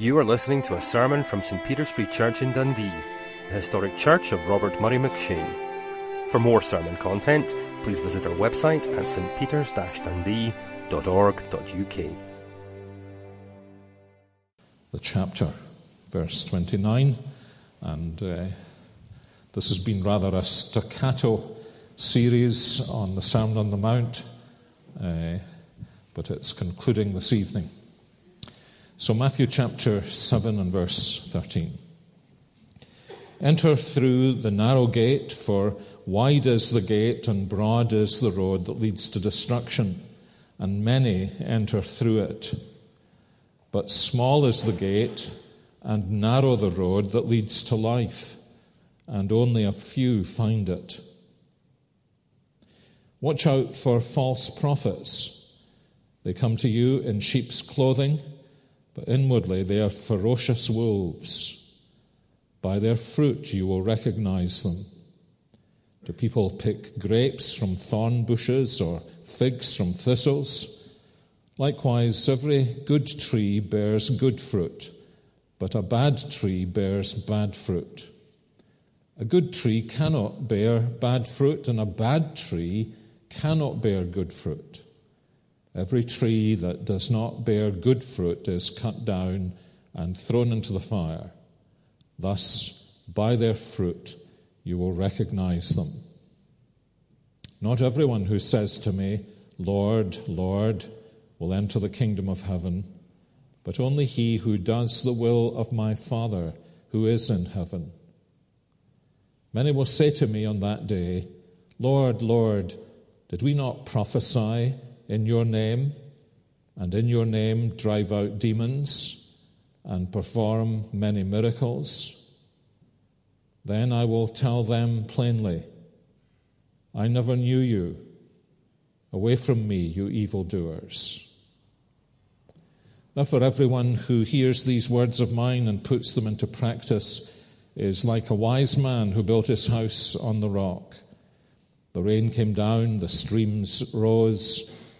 You are listening to a sermon from St Peter's Free Church in Dundee, the historic church of Robert Murray McCheyne. For more sermon content, please visit our website at stpeters-dundee.org.uk. The chapter, verse 29, and uh, this has been rather a staccato series on the Sermon on the Mount, uh, but it's concluding this evening. So, Matthew chapter 7 and verse 13. Enter through the narrow gate, for wide is the gate and broad is the road that leads to destruction, and many enter through it. But small is the gate and narrow the road that leads to life, and only a few find it. Watch out for false prophets. They come to you in sheep's clothing but inwardly they are ferocious wolves. By their fruit you will recognize them. Do people pick grapes from thorn bushes or figs from thistles? Likewise, every good tree bears good fruit, but a bad tree bears bad fruit. A good tree cannot bear bad fruit, and a bad tree cannot bear good fruit. Every tree that does not bear good fruit is cut down and thrown into the fire. Thus, by their fruit, you will recognize them. Not everyone who says to me, Lord, Lord, will enter the kingdom of heaven, but only he who does the will of my Father who is in heaven. Many will say to me on that day, Lord, Lord, did we not prophesy? In your name, and in your name drive out demons and perform many miracles. Then I will tell them plainly, I never knew you. Away from me, you evildoers. Therefore, everyone who hears these words of mine and puts them into practice is like a wise man who built his house on the rock. The rain came down, the streams rose,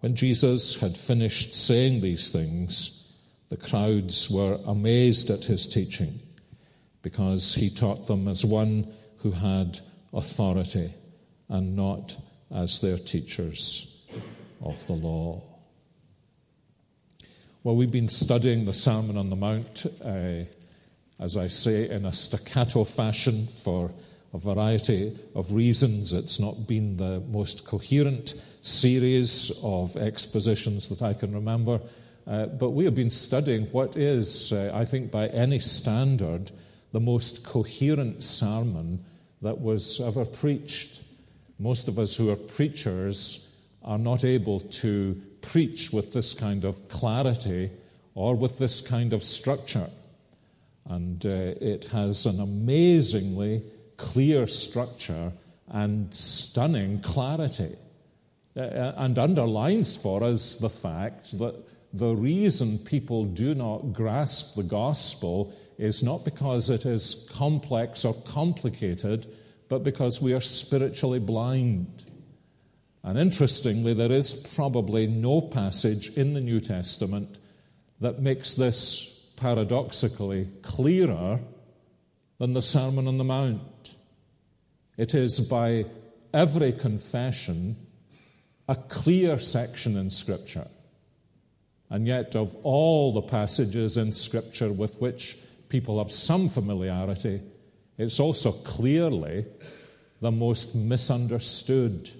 When Jesus had finished saying these things, the crowds were amazed at his teaching because he taught them as one who had authority and not as their teachers of the law. Well, we've been studying the Sermon on the Mount, uh, as I say, in a staccato fashion for a variety of reasons. It's not been the most coherent series of expositions that I can remember. Uh, but we have been studying what is, uh, I think, by any standard, the most coherent sermon that was ever preached. Most of us who are preachers are not able to preach with this kind of clarity or with this kind of structure. And uh, it has an amazingly clear structure and stunning clarity. Uh, and underlines for us the fact that the reason people do not grasp the gospel is not because it is complex or complicated, but because we are spiritually blind. And interestingly, there is probably no passage in the New Testament that makes this paradoxically clearer than the Sermon on the Mount. It is by every confession a clear section in Scripture. And yet, of all the passages in Scripture with which people have some familiarity, it's also clearly the most misunderstood.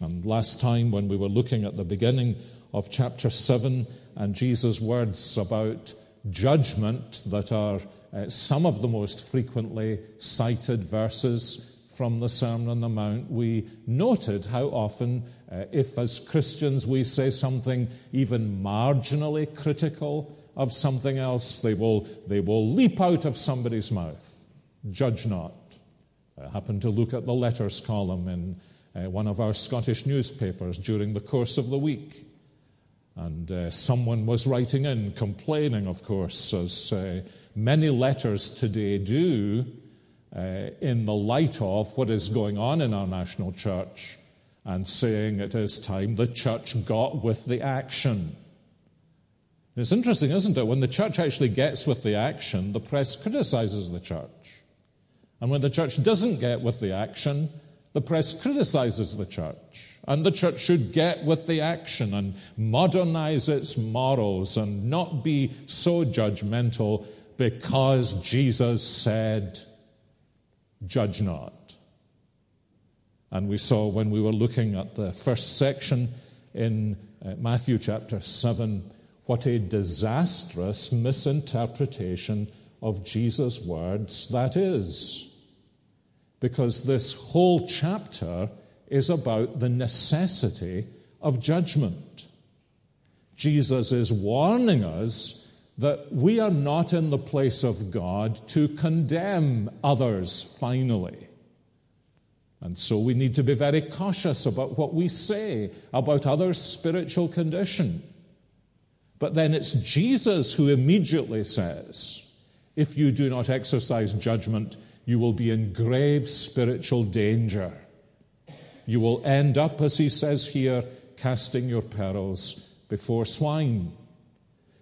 And last time, when we were looking at the beginning of chapter 7 and Jesus' words about judgment that are uh, some of the most frequently cited verses from the Sermon on the Mount, we noted how often, uh, if as Christians we say something even marginally critical of something else, they will, they will leap out of somebody's mouth. Judge not. I happened to look at the letters column in uh, one of our Scottish newspapers during the course of the week. And uh, someone was writing in, complaining, of course, as uh, many letters today do, uh, in the light of what is going on in our national church and saying it is time the church got with the action. It's interesting, isn't it? When the church actually gets with the action, the press criticizes the church. And when the church doesn't get with the action, the press criticizes the church. And the church should get with the action and modernize its morals and not be so judgmental because Jesus said, Judge not. And we saw when we were looking at the first section in uh, Matthew chapter 7 what a disastrous misinterpretation of Jesus' words that is. Because this whole chapter is about the necessity of judgment. Jesus is warning us that we are not in the place of God to condemn others finally. And so we need to be very cautious about what we say about others' spiritual condition. But then it's Jesus who immediately says, if you do not exercise judgment, you will be in grave spiritual danger. You will end up, as he says here, casting your pearls before swine.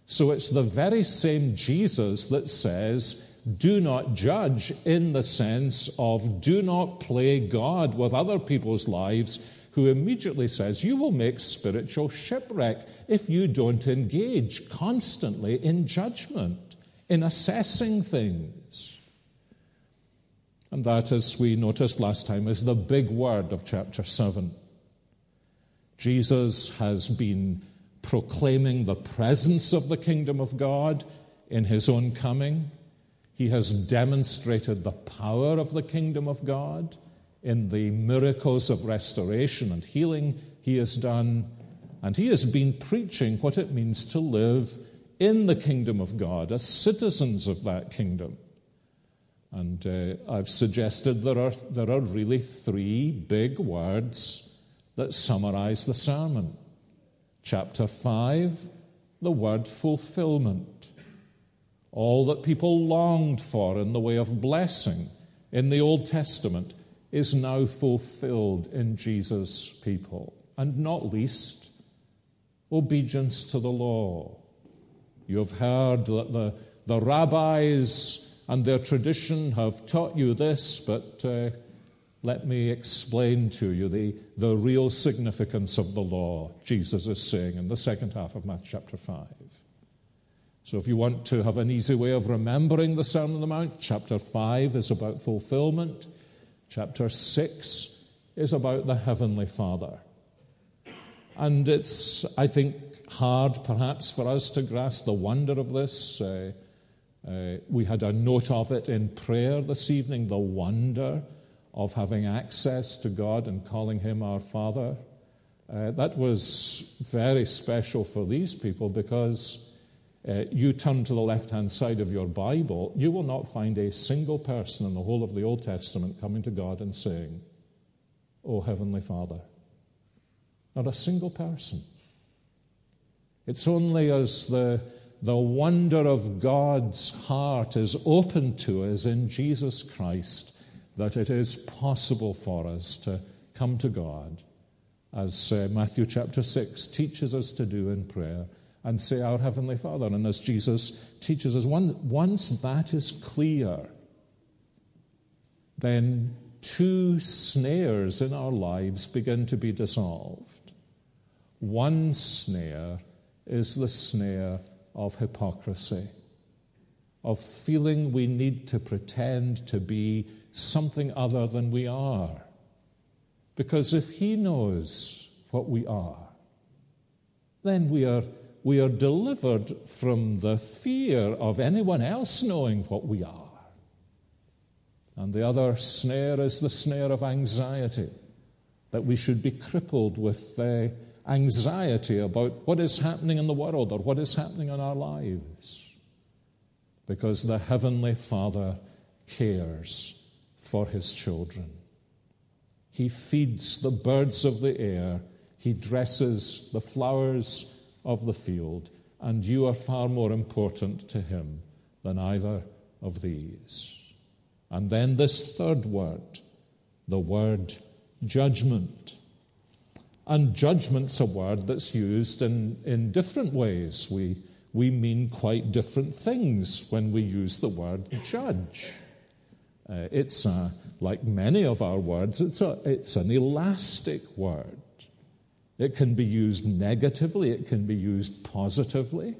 So it's the very same Jesus that says, do not judge in the sense of do not play God with other people's lives, who immediately says, you will make spiritual shipwreck if you don't engage constantly in judgment, in assessing things. And that, as we noticed last time, is the big word of chapter 7. Jesus has been proclaiming the presence of the kingdom of God in his own coming. He has demonstrated the power of the kingdom of God in the miracles of restoration and healing he has done. And he has been preaching what it means to live in the kingdom of God as citizens of that kingdom. And uh, I've suggested there are, there are really three big words that summarize the sermon chapter 5, the word fulfillment. All that people longed for in the way of blessing in the Old Testament is now fulfilled in Jesus' people. And not least, obedience to the law. You have heard that the, the rabbis and their tradition have taught you this, but uh, let me explain to you the, the real significance of the law, Jesus is saying in the second half of Matthew chapter 5. So, if you want to have an easy way of remembering the Sermon on the Mount, chapter 5 is about fulfillment, chapter 6 is about the Heavenly Father. And it's, I think, hard perhaps for us to grasp the wonder of this. Uh, uh, we had a note of it in prayer this evening, the wonder of having access to God and calling Him our Father. Uh, that was very special for these people because uh, you turn to the left hand side of your Bible, you will not find a single person in the whole of the Old Testament coming to God and saying, Oh, Heavenly Father. Not a single person. It's only as the, the wonder of God's heart is open to us in Jesus Christ that it is possible for us to come to God, as uh, Matthew chapter 6 teaches us to do in prayer, and say, Our Heavenly Father. And as Jesus teaches us, once that is clear, then two snares in our lives begin to be dissolved. One snare is the snare of hypocrisy, of feeling we need to pretend to be something other than we are. Because if He knows what we are, then we are, we are delivered from the fear of anyone else knowing what we are. And the other snare is the snare of anxiety, that we should be crippled with uh, anxiety about what is happening in the world or what is happening in our lives. Because the Heavenly Father cares for His children. He feeds the birds of the air, He dresses the flowers of the field, and you are far more important to Him than either of these. And then this third word, the word judgment. And judgment's a word that's used in, in different ways. We, we mean quite different things when we use the word judge. Uh, it's a, like many of our words, it's, a, it's an elastic word. It can be used negatively, it can be used positively.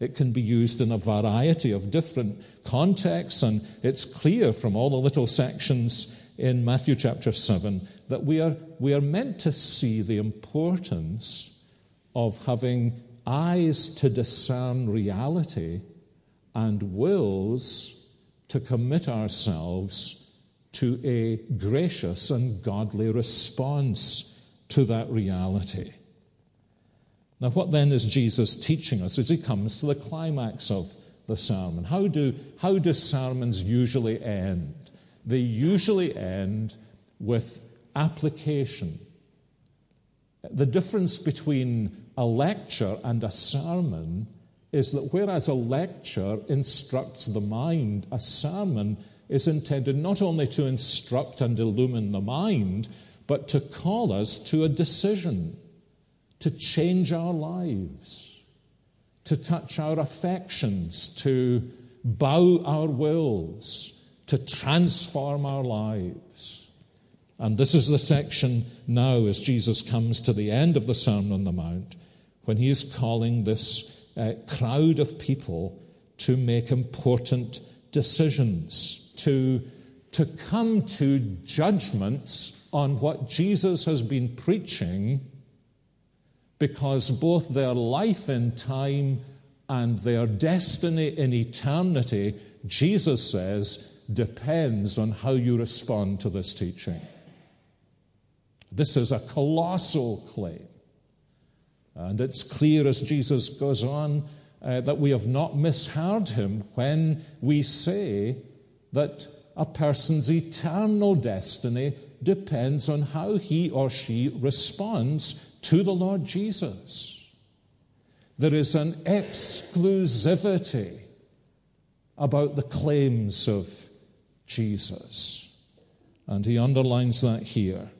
It can be used in a variety of different contexts, and it's clear from all the little sections in Matthew chapter 7 that we are, we are meant to see the importance of having eyes to discern reality and wills to commit ourselves to a gracious and godly response to that reality. Now, what then is Jesus teaching us as he comes to the climax of the sermon? How do, how do sermons usually end? They usually end with application. The difference between a lecture and a sermon is that whereas a lecture instructs the mind, a sermon is intended not only to instruct and illumine the mind, but to call us to a decision to change our lives, to touch our affections, to bow our wills, to transform our lives. And this is the section now as Jesus comes to the end of the Sermon on the Mount when he is calling this uh, crowd of people to make important decisions, to, to come to judgments on what Jesus has been preaching because both their life in time and their destiny in eternity, Jesus says, depends on how you respond to this teaching. This is a colossal claim. And it's clear as Jesus goes on uh, that we have not misheard him when we say that a person's eternal destiny depends on how he or she responds to the Lord Jesus. There is an exclusivity about the claims of Jesus. And he underlines that here.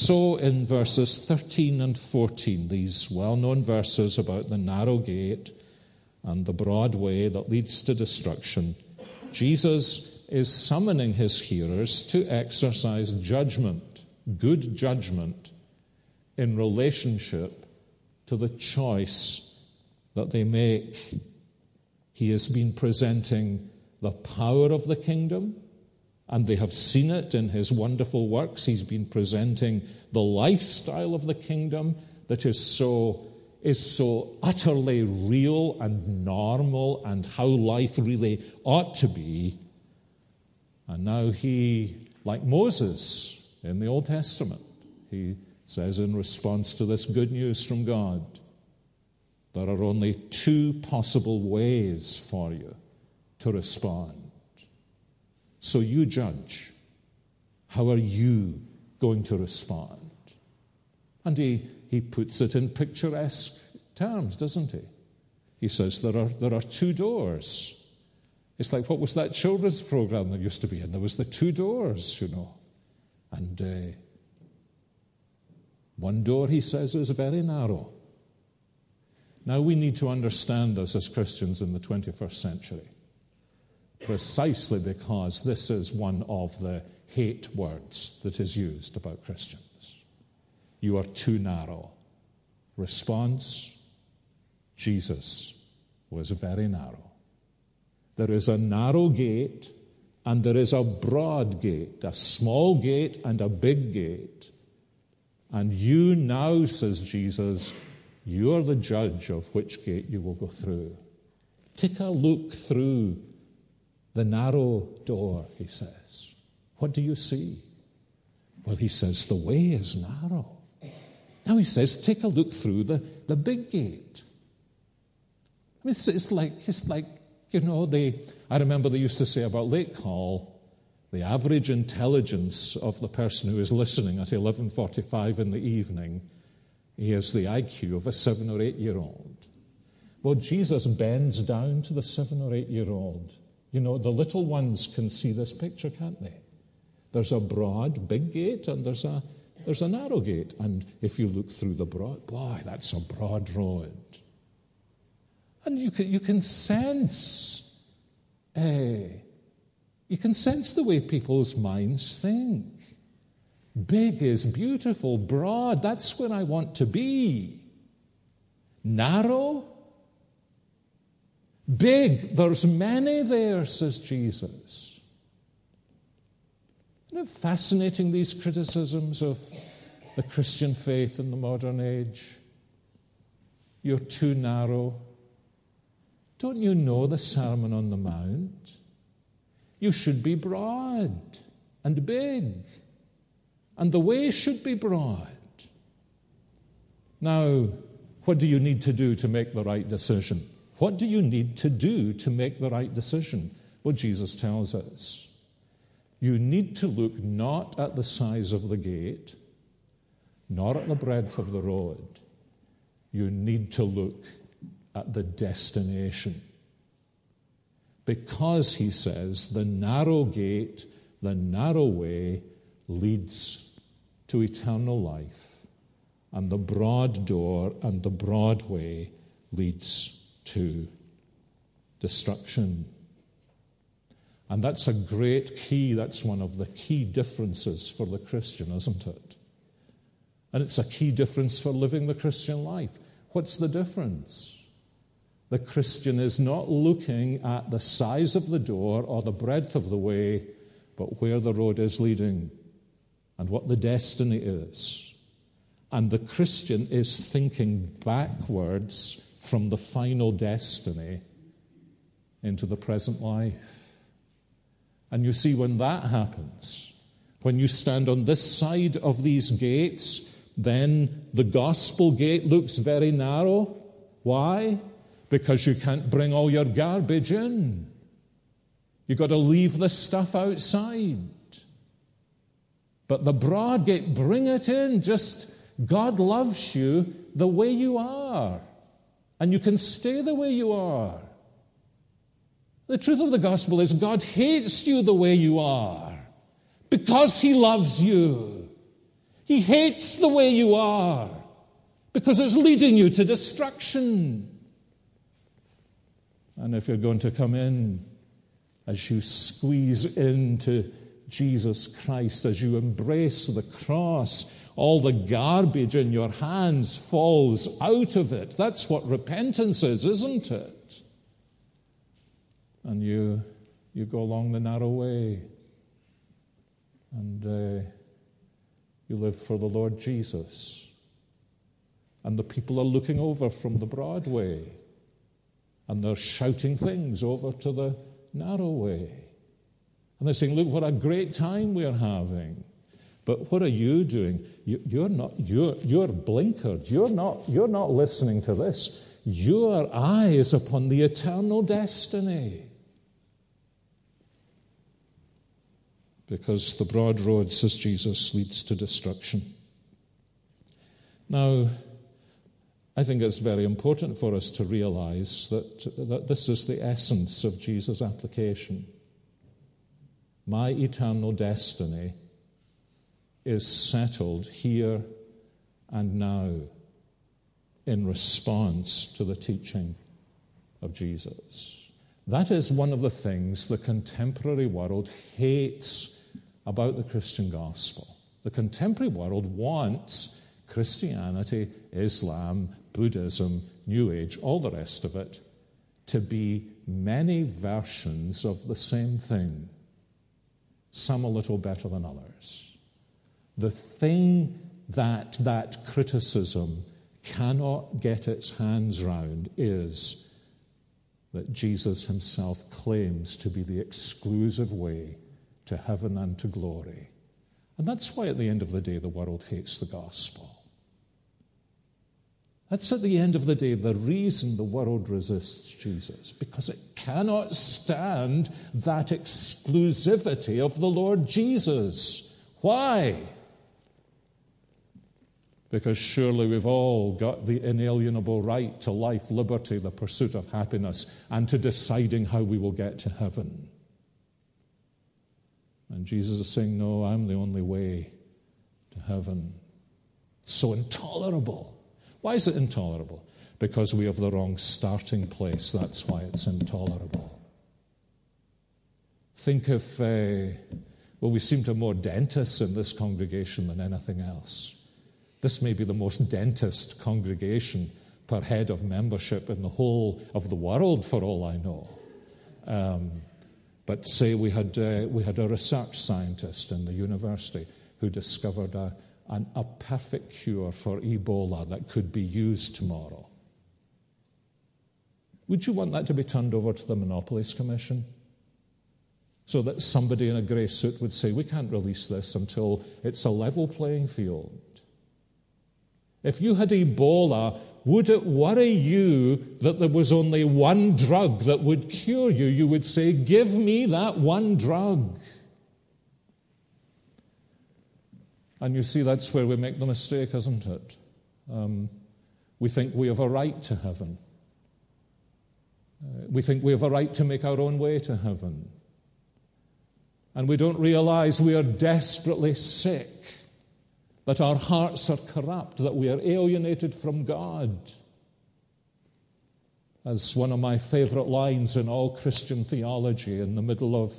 So, in verses 13 and 14, these well known verses about the narrow gate and the broad way that leads to destruction, Jesus is summoning his hearers to exercise judgment, good judgment, in relationship to the choice that they make. He has been presenting the power of the kingdom, and they have seen it in his wonderful works. He's been presenting the lifestyle of the kingdom that is so is so utterly real and normal and how life really ought to be. And now he, like Moses in the Old Testament, he says in response to this good news from God, there are only two possible ways for you to respond. So you judge. How are you going to respond? And he, he puts it in picturesque terms, doesn't he? He says there are, there are two doors. It's like what was that children's program that used to be in? There was the two doors, you know. And uh, one door, he says, is very narrow. Now we need to understand this as Christians in the 21st century, precisely because this is one of the hate words that is used about Christians. You are too narrow. Response Jesus was very narrow. There is a narrow gate and there is a broad gate, a small gate and a big gate. And you now, says Jesus, you're the judge of which gate you will go through. Take a look through the narrow door, he says. What do you see? Well, he says, the way is narrow. Now he says, take a look through the, the big gate. I mean, it's, it's like, it's like, you know, they, I remember they used to say about late call, the average intelligence of the person who is listening at 11.45 in the evening, he has the IQ of a seven or eight year old. Well, Jesus bends down to the seven or eight year old. You know, the little ones can see this picture, can't they? There's a broad, big gate, and there's a, there's a narrow gate. And if you look through the broad, boy, that's a broad road. And you can, you can sense, eh, you can sense the way people's minds think. Big is beautiful, broad, that's where I want to be. Narrow, big, there's many there, says Jesus. Isn't it fascinating, these criticisms of the Christian faith in the modern age? You're too narrow. Don't you know the Sermon on the Mount? You should be broad and big, and the way should be broad. Now, what do you need to do to make the right decision? What do you need to do to make the right decision? Well, Jesus tells us. You need to look not at the size of the gate, nor at the breadth of the road. You need to look at the destination. Because, he says, the narrow gate, the narrow way leads to eternal life, and the broad door and the broad way leads to destruction. And that's a great key, that's one of the key differences for the Christian, isn't it? And it's a key difference for living the Christian life. What's the difference? The Christian is not looking at the size of the door or the breadth of the way, but where the road is leading and what the destiny is. And the Christian is thinking backwards from the final destiny into the present life. And you see, when that happens, when you stand on this side of these gates, then the gospel gate looks very narrow. Why? because you can't bring all your garbage in. You've got to leave the stuff outside. But the broad gate, bring it in. Just God loves you the way you are. And you can stay the way you are. The truth of the gospel is God hates you the way you are because he loves you. He hates the way you are because it's leading you to destruction. And if you're going to come in, as you squeeze into Jesus Christ, as you embrace the cross, all the garbage in your hands falls out of it. That's what repentance is, isn't it? And you, you go along the narrow way and uh, you live for the Lord Jesus. And the people are looking over from the broad way and they're shouting things over to the narrow way. And they're saying, Look, what a great time we're having. But what are you doing? You, are not, you're, you're blinkered. You're not, you're not listening to this. Your eye is upon the eternal destiny. Because the broad road, says Jesus, leads to destruction. Now, I think it's very important for us to realize that, that this is the essence of Jesus' application. My eternal destiny is settled here and now in response to the teaching of Jesus. That is one of the things the contemporary world hates about the Christian gospel. The contemporary world wants Christianity, Islam, Buddhism, New Age, all the rest of it, to be many versions of the same thing, some a little better than others. The thing that that criticism cannot get its hands round is that Jesus himself claims to be the exclusive way to heaven and to glory. And that's why, at the end of the day, the world hates the gospel. That's at the end of the day the reason the world resists Jesus, because it cannot stand that exclusivity of the Lord Jesus. Why? Because surely we've all got the inalienable right to life, liberty, the pursuit of happiness, and to deciding how we will get to heaven. And Jesus is saying, No, I'm the only way to heaven. So intolerable. Why is it intolerable? Because we have the wrong starting place. That's why it's intolerable. Think of, uh, well, we seem to have more dentists in this congregation than anything else. This may be the most dentist congregation per head of membership in the whole of the world, for all I know. Um, but say we had, uh, we had a research scientist in the university who discovered a, an, a perfect cure for Ebola that could be used tomorrow. Would you want that to be turned over to the Monopolies Commission? So that somebody in a grey suit would say, We can't release this until it's a level playing field. If you had Ebola, would it worry you that there was only one drug that would cure you? You would say, Give me that one drug. And you see, that's where we make the mistake, isn't it? Um, we think we have a right to heaven. Uh, we think we have a right to make our own way to heaven. And we don't realize we are desperately sick, that our hearts are corrupt, that we are alienated from God. As one of my favorite lines in all Christian theology, in the middle of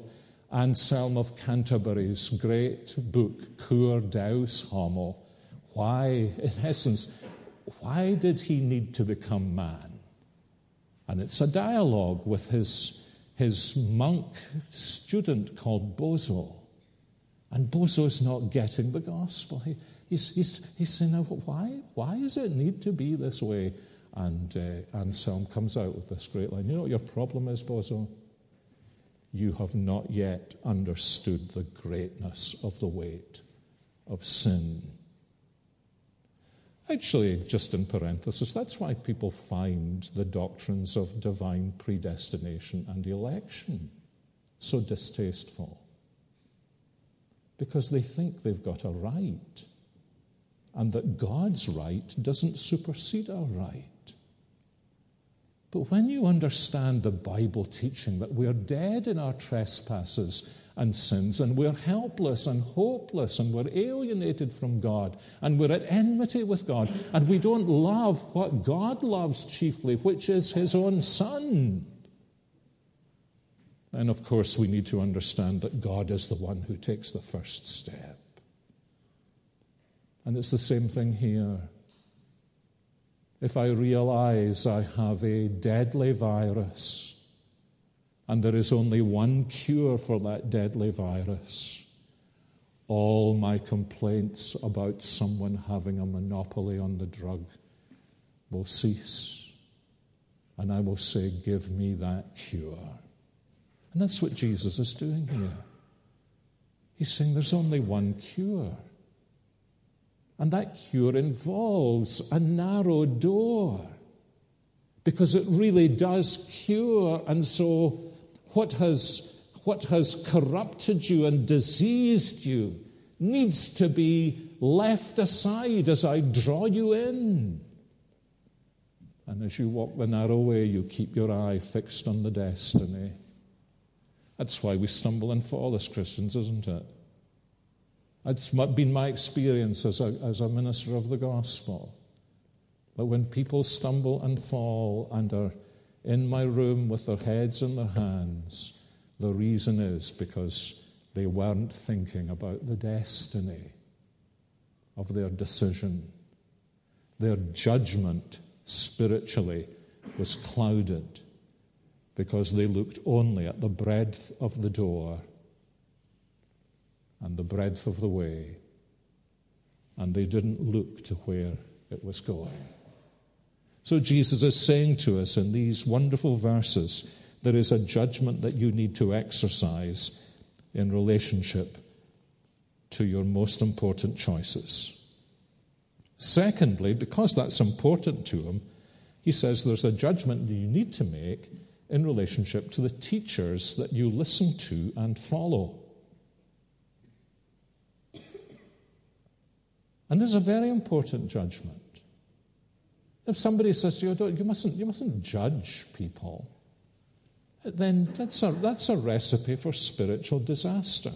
Anselm of Canterbury's great book, Cur Deus Homo. Why, in essence, why did he need to become man? And it's a dialogue with his, his monk student called Boso. And Boso's not getting the gospel. He, he's, he's, he's saying, why, why does it need to be this way? And uh, Anselm comes out with this great line. You know what your problem is, Boso? you have not yet understood the greatness of the weight of sin. Actually, just in parenthesis, that's why people find the doctrines of divine predestination and election so distasteful. Because they think they've got a right, and that God's right doesn't supersede our right. But when you understand the Bible teaching that we are dead in our trespasses and sins, and we're helpless and hopeless, and we're alienated from God, and we're at enmity with God, and we don't love what God loves chiefly, which is His own Son, then of course we need to understand that God is the one who takes the first step. And it's the same thing here if I realize I have a deadly virus and there is only one cure for that deadly virus, all my complaints about someone having a monopoly on the drug will cease. And I will say, Give me that cure. And that's what Jesus is doing here. He's saying there's only one cure. And that cure involves a narrow door because it really does cure. And so, what has, what has corrupted you and diseased you needs to be left aside as I draw you in. And as you walk the narrow way, you keep your eye fixed on the destiny. That's why we stumble and fall as Christians, isn't it? It's been my experience as a, as a minister of the gospel that when people stumble and fall and are in my room with their heads in their hands, the reason is because they weren't thinking about the destiny of their decision. Their judgment spiritually was clouded because they looked only at the breadth of the door and the breadth of the way, and they didn't look to where it was going. So Jesus is saying to us in these wonderful verses there is a judgment that you need to exercise in relationship to your most important choices. Secondly, because that's important to him, he says there's a judgment that you need to make in relationship to the teachers that you listen to and follow. And this is a very important judgment. If somebody says to you, you mustn't, you mustn't judge people, then that's a, that's a recipe for spiritual disaster.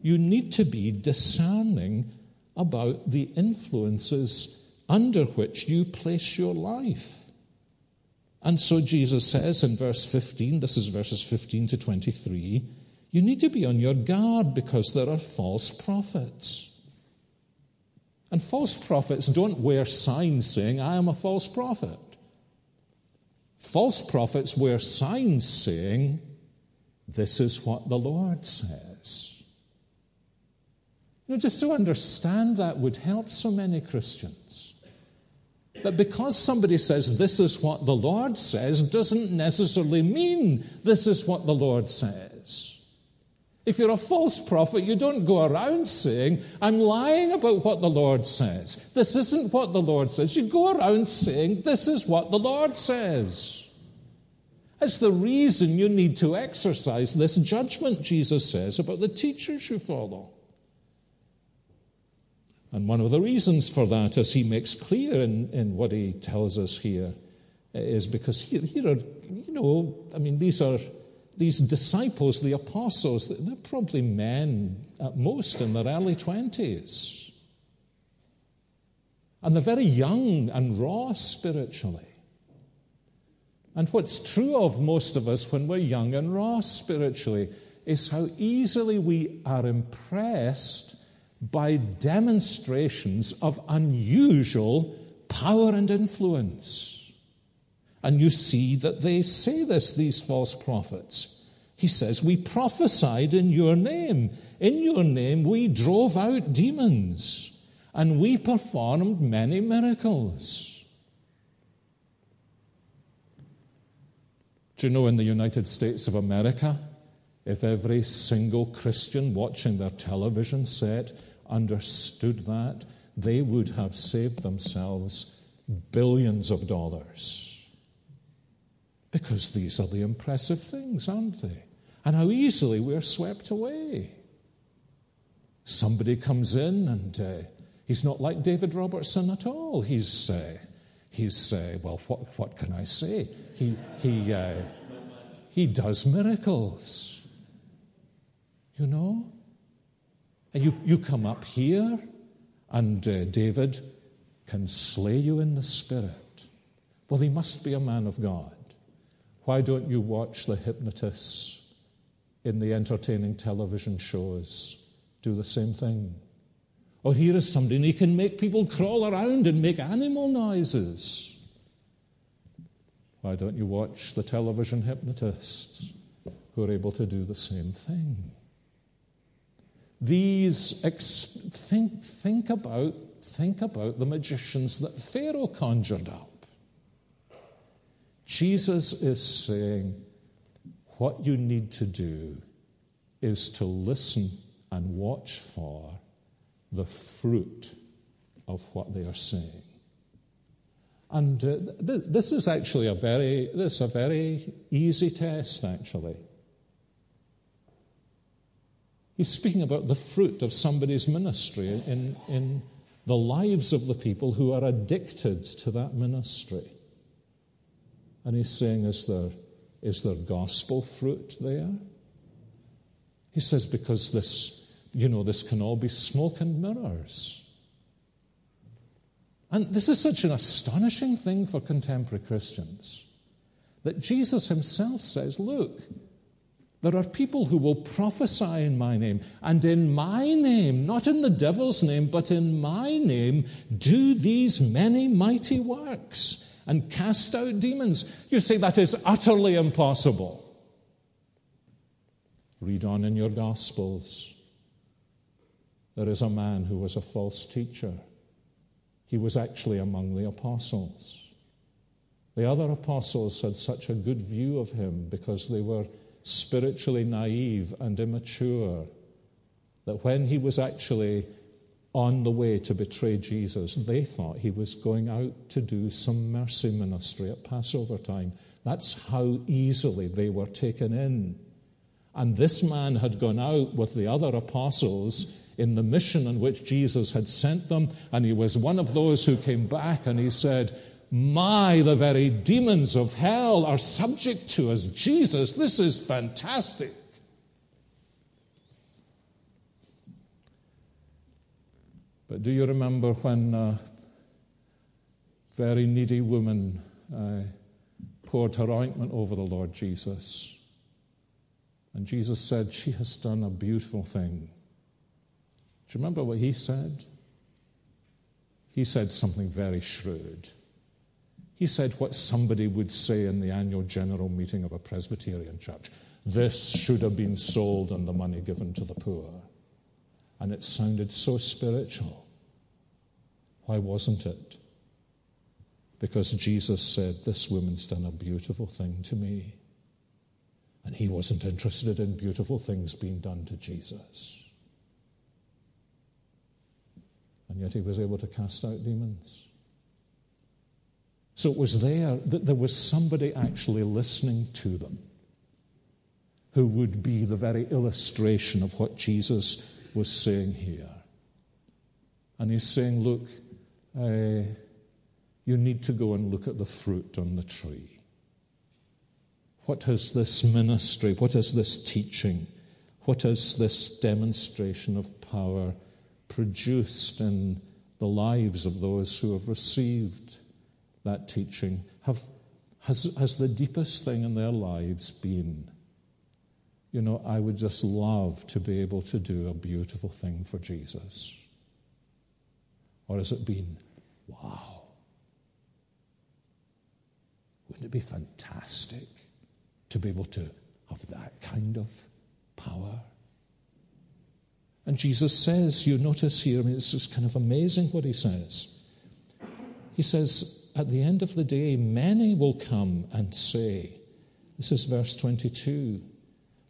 You need to be discerning about the influences under which you place your life. And so Jesus says in verse 15, this is verses 15 to 23, you need to be on your guard because there are false prophets. And false prophets don't wear signs saying, I am a false prophet. False prophets wear signs saying, This is what the Lord says. You know, just to understand that would help so many Christians. That because somebody says this is what the Lord says doesn't necessarily mean this is what the Lord says. If you're a false prophet, you don't go around saying, I'm lying about what the Lord says. This isn't what the Lord says. You go around saying, This is what the Lord says. It's the reason you need to exercise this judgment, Jesus says, about the teachers you follow. And one of the reasons for that, as he makes clear in, in what he tells us here, is because here, here are, you know, I mean, these are these disciples, the apostles, they're probably men at most in their early 20s. And they're very young and raw spiritually. And what's true of most of us when we're young and raw spiritually is how easily we are impressed by demonstrations of unusual power and influence. And you see that they say this, these false prophets. He says, We prophesied in your name. In your name we drove out demons, and we performed many miracles. Do you know in the United States of America, if every single Christian watching their television set understood that, they would have saved themselves billions of dollars. Because these are the impressive things, aren't they? And how easily we're swept away. Somebody comes in and uh, he's not like David Robertson at all. He's, uh, he's uh, well, what, what can I say? He, he, uh, he does miracles. You know? And you, you come up here, and uh, David can slay you in the spirit. Well, he must be a man of God. Why don't you watch the hypnotists in the entertaining television shows do the same thing? Or here is somebody and he can make people crawl around and make animal noises. Why don't you watch the television hypnotists who are able to do the same thing? These ex- think, think about think about the magicians that Pharaoh conjured up. Jesus is saying, what you need to do is to listen and watch for the fruit of what they are saying. And uh, th- this is actually a very, this is a very easy test, actually. He's speaking about the fruit of somebody's ministry in, in the lives of the people who are addicted to that ministry. And he's saying, Is there, is there gospel fruit there? He says, Because this, you know, this can all be smoke and mirrors. And this is such an astonishing thing for contemporary Christians that Jesus himself says, Look, there are people who will prophesy in my name, and in my name, not in the devil's name, but in my name, do these many mighty works and cast out demons. You say that is utterly impossible. Read on in your Gospels. There is a man who was a false teacher. He was actually among the apostles. The other apostles had such a good view of him because they were spiritually naive and immature that when he was actually on the way to betray Jesus, they thought he was going out to do some mercy ministry at Passover time. That's how easily they were taken in. And this man had gone out with the other apostles in the mission in which Jesus had sent them, and he was one of those who came back and he said, My, the very demons of hell are subject to us. Jesus, this is fantastic. But do you remember when a very needy woman uh, poured her ointment over the Lord Jesus? And Jesus said, She has done a beautiful thing. Do you remember what he said? He said something very shrewd. He said what somebody would say in the annual general meeting of a Presbyterian church this should have been sold and the money given to the poor. And it sounded so spiritual. Why wasn't it? Because Jesus said, This woman's done a beautiful thing to me. And he wasn't interested in beautiful things being done to Jesus. And yet he was able to cast out demons. So it was there that there was somebody actually listening to them who would be the very illustration of what Jesus was saying here. And he's saying, Look, uh, you need to go and look at the fruit on the tree. What has this ministry, what has this teaching, what has this demonstration of power produced in the lives of those who have received that teaching? Have, has, has the deepest thing in their lives been, you know, I would just love to be able to do a beautiful thing for Jesus? Or has it been, wow, wouldn't it be fantastic to be able to have that kind of power? And Jesus says, you notice here, I mean, it's just kind of amazing what he says. He says, at the end of the day, many will come and say, this is verse 22.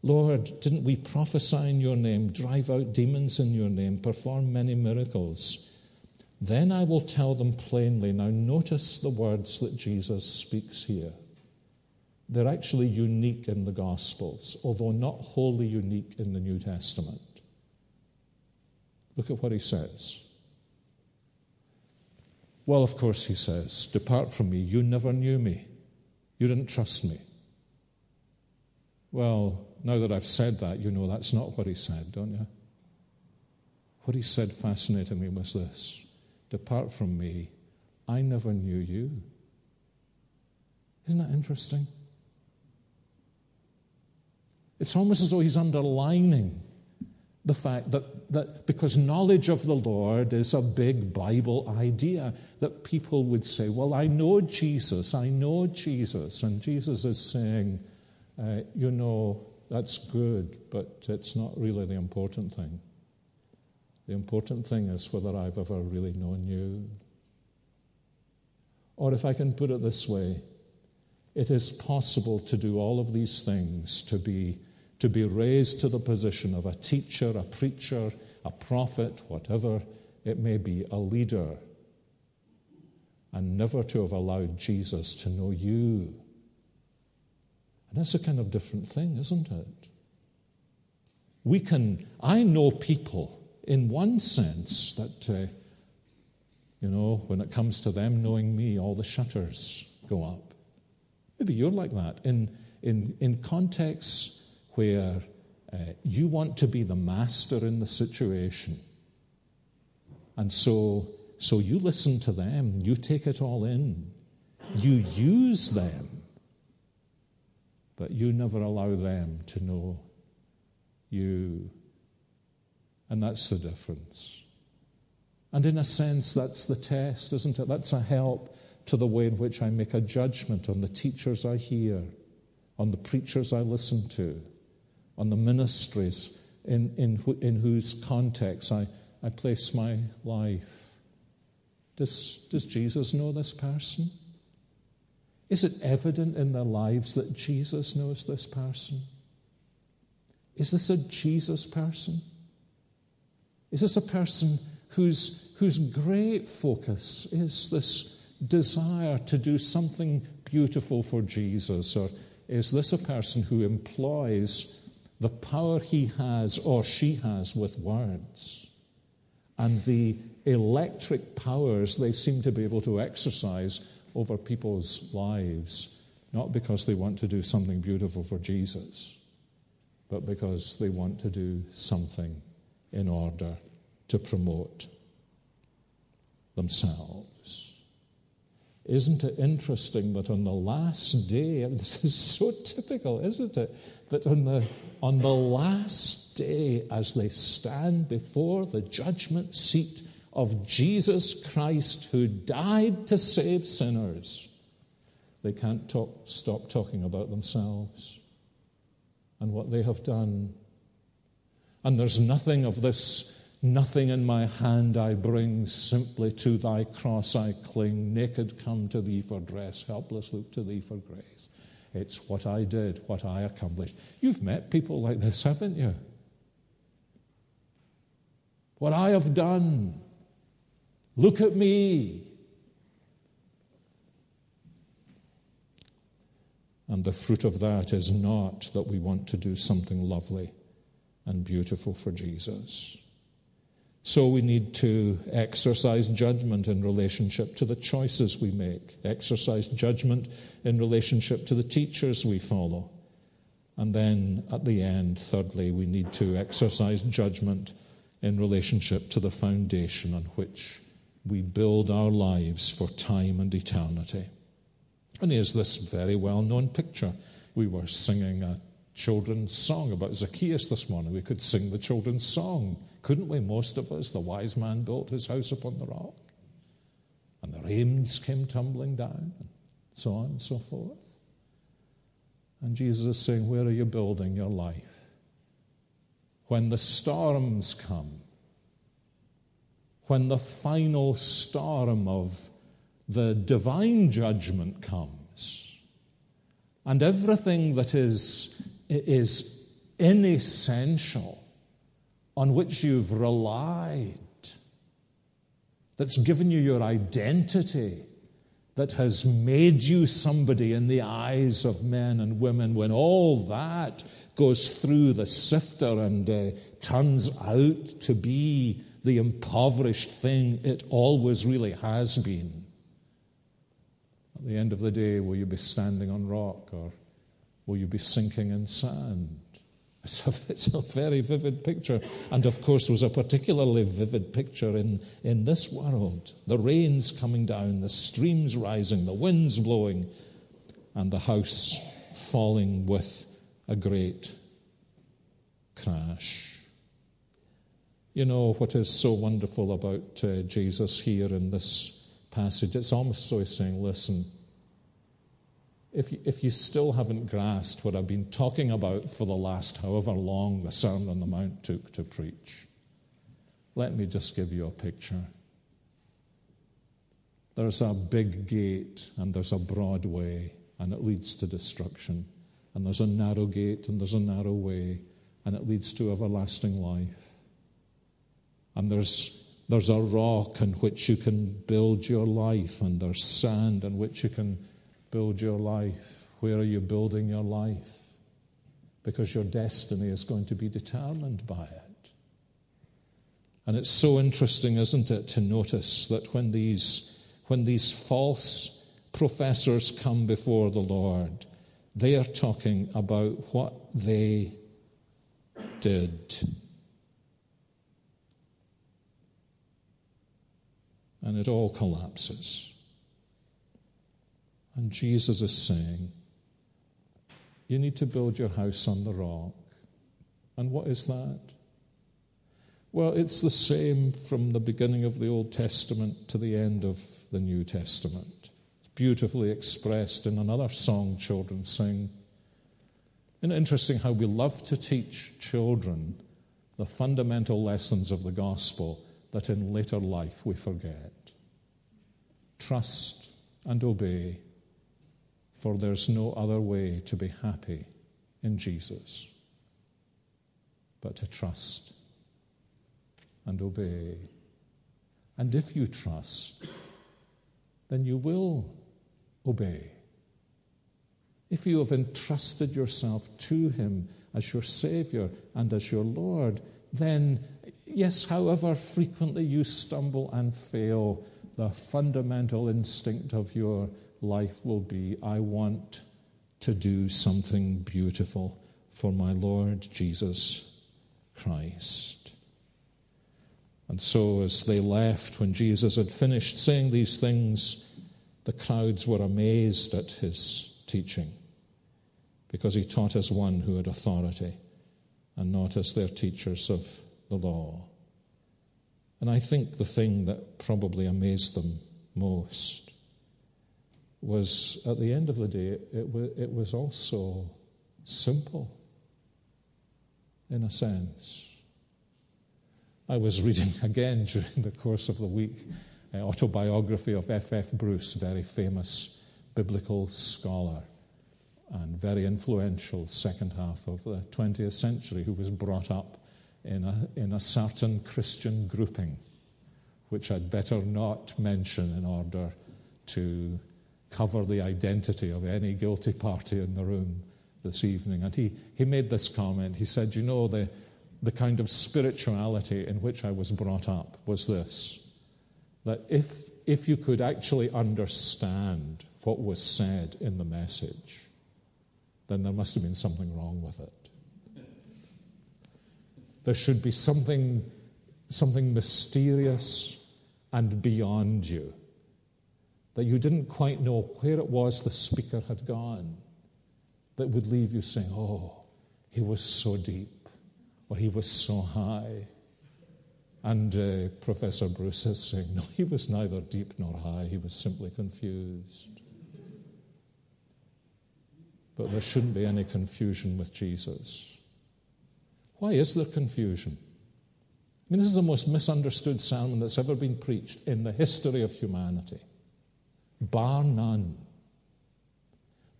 Lord, didn't we prophesy in your name, drive out demons in your name, perform many miracles? Then I will tell them plainly. Now, notice the words that Jesus speaks here. They're actually unique in the Gospels, although not wholly unique in the New Testament. Look at what he says. Well, of course, he says, Depart from me. You never knew me. You didn't trust me. Well, now that I've said that, you know that's not what he said, don't you? What he said fascinated me was this Depart from me. I never knew you. Isn't that interesting? It's almost as though he's underlining the fact that, that because knowledge of the Lord is a big Bible idea, that people would say, Well, I know Jesus, I know Jesus. And Jesus is saying, uh, You know, that's good, but it's not really the important thing. The important thing is whether I've ever really known you. Or if I can put it this way, it is possible to do all of these things, to be, to be raised to the position of a teacher, a preacher, a prophet, whatever it may be, a leader, and never to have allowed Jesus to know you. And that's a kind of different thing, isn't it? We can, I know people in one sense, that, uh, you know, when it comes to them knowing me, all the shutters go up. Maybe you're like that. In, in, in contexts where uh, you want to be the master in the situation, and so, so you listen to them, you take it all in, you use them, but you never allow them to know you and that's the difference. And in a sense, that's the test, isn't it? That's a help to the way in which I make a judgment on the teachers I hear, on the preachers I listen to, on the ministries in, in, in whose context I, I place my life. Does, does Jesus know this person? Is it evident in their lives that Jesus knows this person? Is this a Jesus person? Is this a person whose, whose great focus is this desire to do something beautiful for Jesus? Or is this a person who employs the power he has or she has with words and the electric powers they seem to be able to exercise over people's lives, not because they want to do something beautiful for Jesus, but because they want to do something in order to promote themselves. Isn't it interesting that on the last day, and this is so typical, isn't it? That on the, on the last day, as they stand before the judgment seat of Jesus Christ who died to save sinners, they can't talk, stop talking about themselves and what they have done. And there's nothing of this Nothing in my hand I bring, simply to thy cross I cling. Naked come to thee for dress, helpless look to thee for grace. It's what I did, what I accomplished. You've met people like this, haven't you? What I have done, Look at me. And the fruit of that is not that we want to do something lovely and beautiful for Jesus. So we need to exercise judgment in relationship to the choices we make, exercise judgment in relationship to the teachers we follow. And then at the end, thirdly, we need to exercise judgment in relationship to the foundation on which we build our lives for time and eternity. And here's this very well known picture. We were singing a children's song about Zacchaeus this morning. We could sing the children's song, couldn't we? Most of us. The wise man built his house upon the rock, and the rains came tumbling down, and so on and so forth. And Jesus is saying, Where are you building your life? When the storms come, when the final storm of the divine judgment comes. And everything that is, is inessential on which you've relied, that's given you your identity, that has made you somebody in the eyes of men and women, when all that goes through the sifter and uh, turns out to be the impoverished thing it always really has been. At the end of the day, will you be standing on rock or will you be sinking in sand? It's a, it's a very vivid picture. And of course, was a particularly vivid picture in, in this world. The rains coming down, the streams rising, the winds blowing, and the house falling with a great crash. You know what is so wonderful about uh, Jesus here in this passage? It's almost so he's saying, listen, if you, if you still haven't grasped what I've been talking about for the last however long the Sermon on the Mount took to preach, let me just give you a picture. There's a big gate and there's a broad way, and it leads to destruction. And there's a narrow gate and there's a narrow way, and it leads to everlasting life. And there's, there's a rock on which you can build your life, and there's sand on which you can build your life. Where are you building your life? Because your destiny is going to be determined by it. And it's so interesting, isn't it, to notice that when these, when these false professors come before the Lord, they are talking about what they did. And it all collapses. And Jesus is saying, You need to build your house on the rock. And what is that? Well, it's the same from the beginning of the Old Testament to the end of the New Testament. It's beautifully expressed in another song children sing. Isn't it interesting how we love to teach children the fundamental lessons of the gospel that in later life we forget. Trust and obey for there's no other way to be happy in Jesus but to trust and obey. And if you trust, then you will obey. If you have entrusted yourself to Him as your Savior and as your Lord, then, yes, however frequently you stumble and fail, the fundamental instinct of your life will be I want to do something beautiful for my Lord Jesus Christ. And so, as they left, when Jesus had finished saying these things, the crowds were amazed at his teaching because he taught as one who had authority and not as their teachers of the law. And I think the thing that probably amazed them most was at the end of the day, it, was, it was also simple in a sense. I was reading again during the course of the week an autobiography of F. F. Bruce, very famous biblical scholar and very influential second half of the 20th century, who was brought up in a, in a certain Christian grouping, which I'd better not mention in order to cover the identity of any guilty party in the room this evening. And he, he made this comment. He said, You know, the, the kind of spirituality in which I was brought up was this that if, if you could actually understand what was said in the message, then there must have been something wrong with it. There should be something, something mysterious and beyond you that you didn't quite know where it was the speaker had gone that would leave you saying, Oh, he was so deep, or he was so high. And uh, Professor Bruce is saying, No, he was neither deep nor high, he was simply confused. But there shouldn't be any confusion with Jesus. Why is there confusion? I mean, this is the most misunderstood sermon that's ever been preached in the history of humanity, bar none.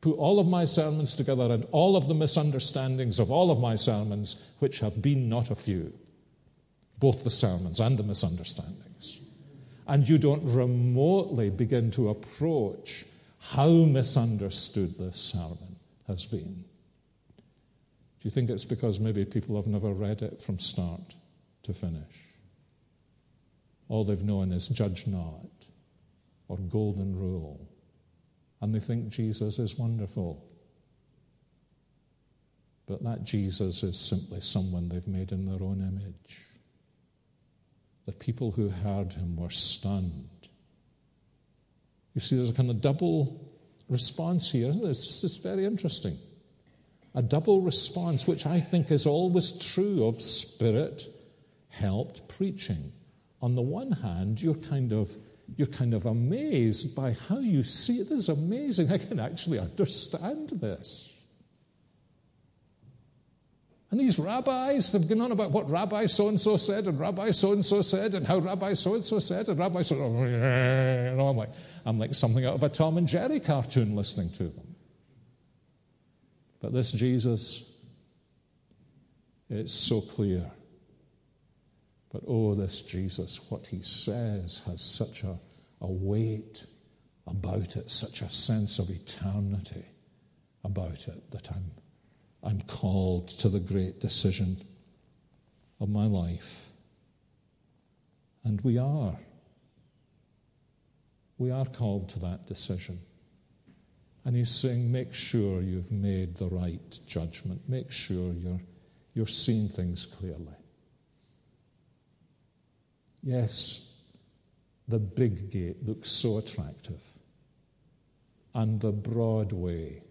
Put all of my sermons together and all of the misunderstandings of all of my sermons, which have been not a few, both the sermons and the misunderstandings. And you don't remotely begin to approach how misunderstood this sermon has been. Do you think it's because maybe people have never read it from start to finish? All they've known is judge not or golden rule. And they think Jesus is wonderful. But that Jesus is simply someone they've made in their own image. The people who heard him were stunned. You see, there's a kind of double response here. It's just very interesting a double response, which I think is always true of spirit helped preaching. On the one hand, you're kind of you're kind of amazed by how you see it. This is amazing. I can actually understand this. And these rabbis, they've gone on about what Rabbi so and so said, and Rabbi so and so said, and how Rabbi so and so said, and Rabbi so. You know, I'm like, I'm like something out of a Tom and Jerry cartoon listening to them. But this Jesus, it's so clear. But oh, this Jesus, what he says has such a, a weight about it, such a sense of eternity about it that I'm, I'm called to the great decision of my life. And we are. We are called to that decision. And he's saying, make sure you've made the right judgment. Make sure you're, you're seeing things clearly. Yes, the big gate looks so attractive, and the broad way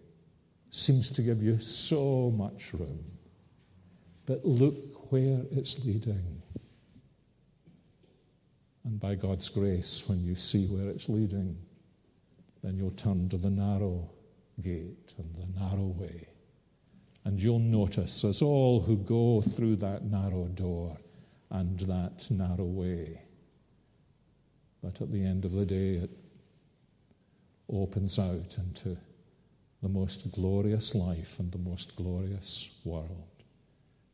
seems to give you so much room. But look where it's leading. And by God's grace, when you see where it's leading, then you'll turn to the narrow gate and the narrow way. And you'll notice, as all who go through that narrow door and that narrow way, that at the end of the day it opens out into the most glorious life and the most glorious world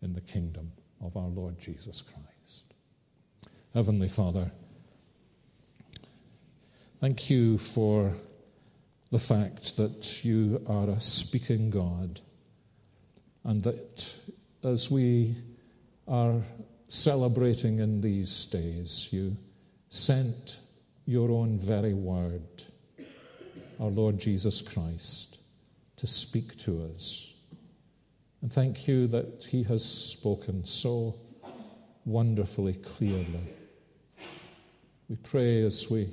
in the kingdom of our Lord Jesus Christ. Heavenly Father, thank you for the fact that you are a speaking God and that as we are celebrating in these days, you sent your own very word, our Lord Jesus Christ, to speak to us. And thank you that He has spoken so wonderfully clearly. We pray as we,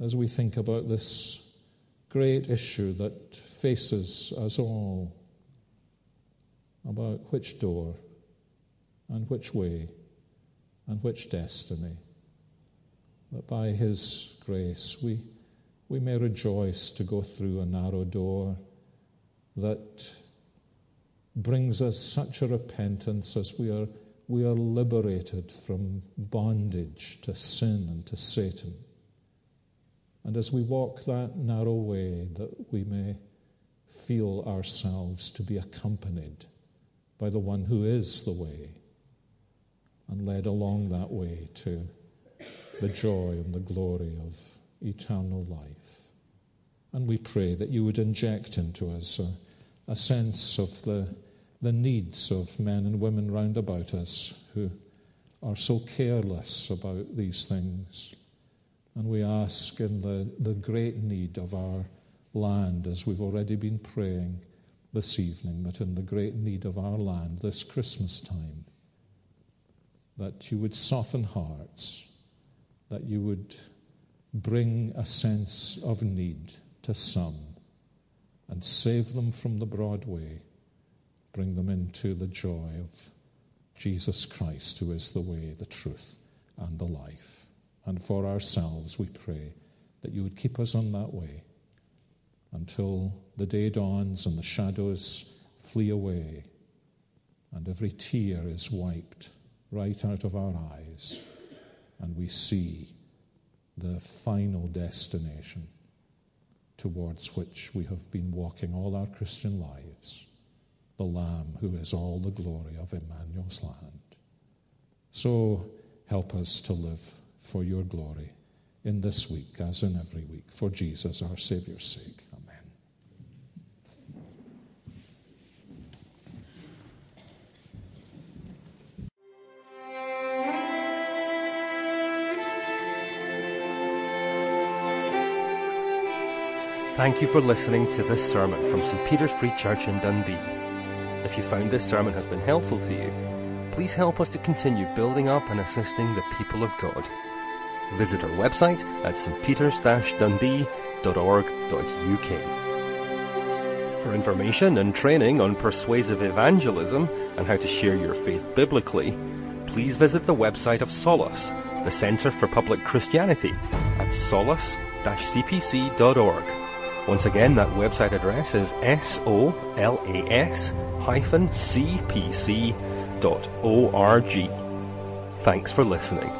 as we think about this great issue that faces us all about which door and which way and which destiny. That by His grace we, we may rejoice to go through a narrow door that brings us such a repentance as we are, we are liberated from bondage to sin and to Satan. And as we walk that narrow way, that we may feel ourselves to be accompanied by the one who is the way and led along that way to the joy and the glory of eternal life. And we pray that you would inject into us a, a sense of the, the needs of men and women round about us who are so careless about these things. And we ask in the, the great need of our land, as we've already been praying this evening, that in the great need of our land this Christmas time, that you would soften hearts, that you would bring a sense of need to some and save them from the broad way, bring them into the joy of Jesus Christ, who is the way, the truth, and the life. And for ourselves, we pray that you would keep us on that way until the day dawns and the shadows flee away and every tear is wiped right out of our eyes and we see the final destination towards which we have been walking all our Christian lives the Lamb who is all the glory of Emmanuel's land. So help us to live for your glory in this week as in every week for Jesus our Saviour's sake. Amen. Thank you for listening to this sermon from St. Peter's Free Church in Dundee. If you found this sermon has been helpful to you, please help us to continue building up and assisting the people of God. Visit our website at stpeters-dundee.org.uk. For information and training on persuasive evangelism and how to share your faith biblically, please visit the website of Solas, the Centre for Public Christianity, at solas-cpc.org. Once again, that website address is solas-cpc.org. Thanks for listening.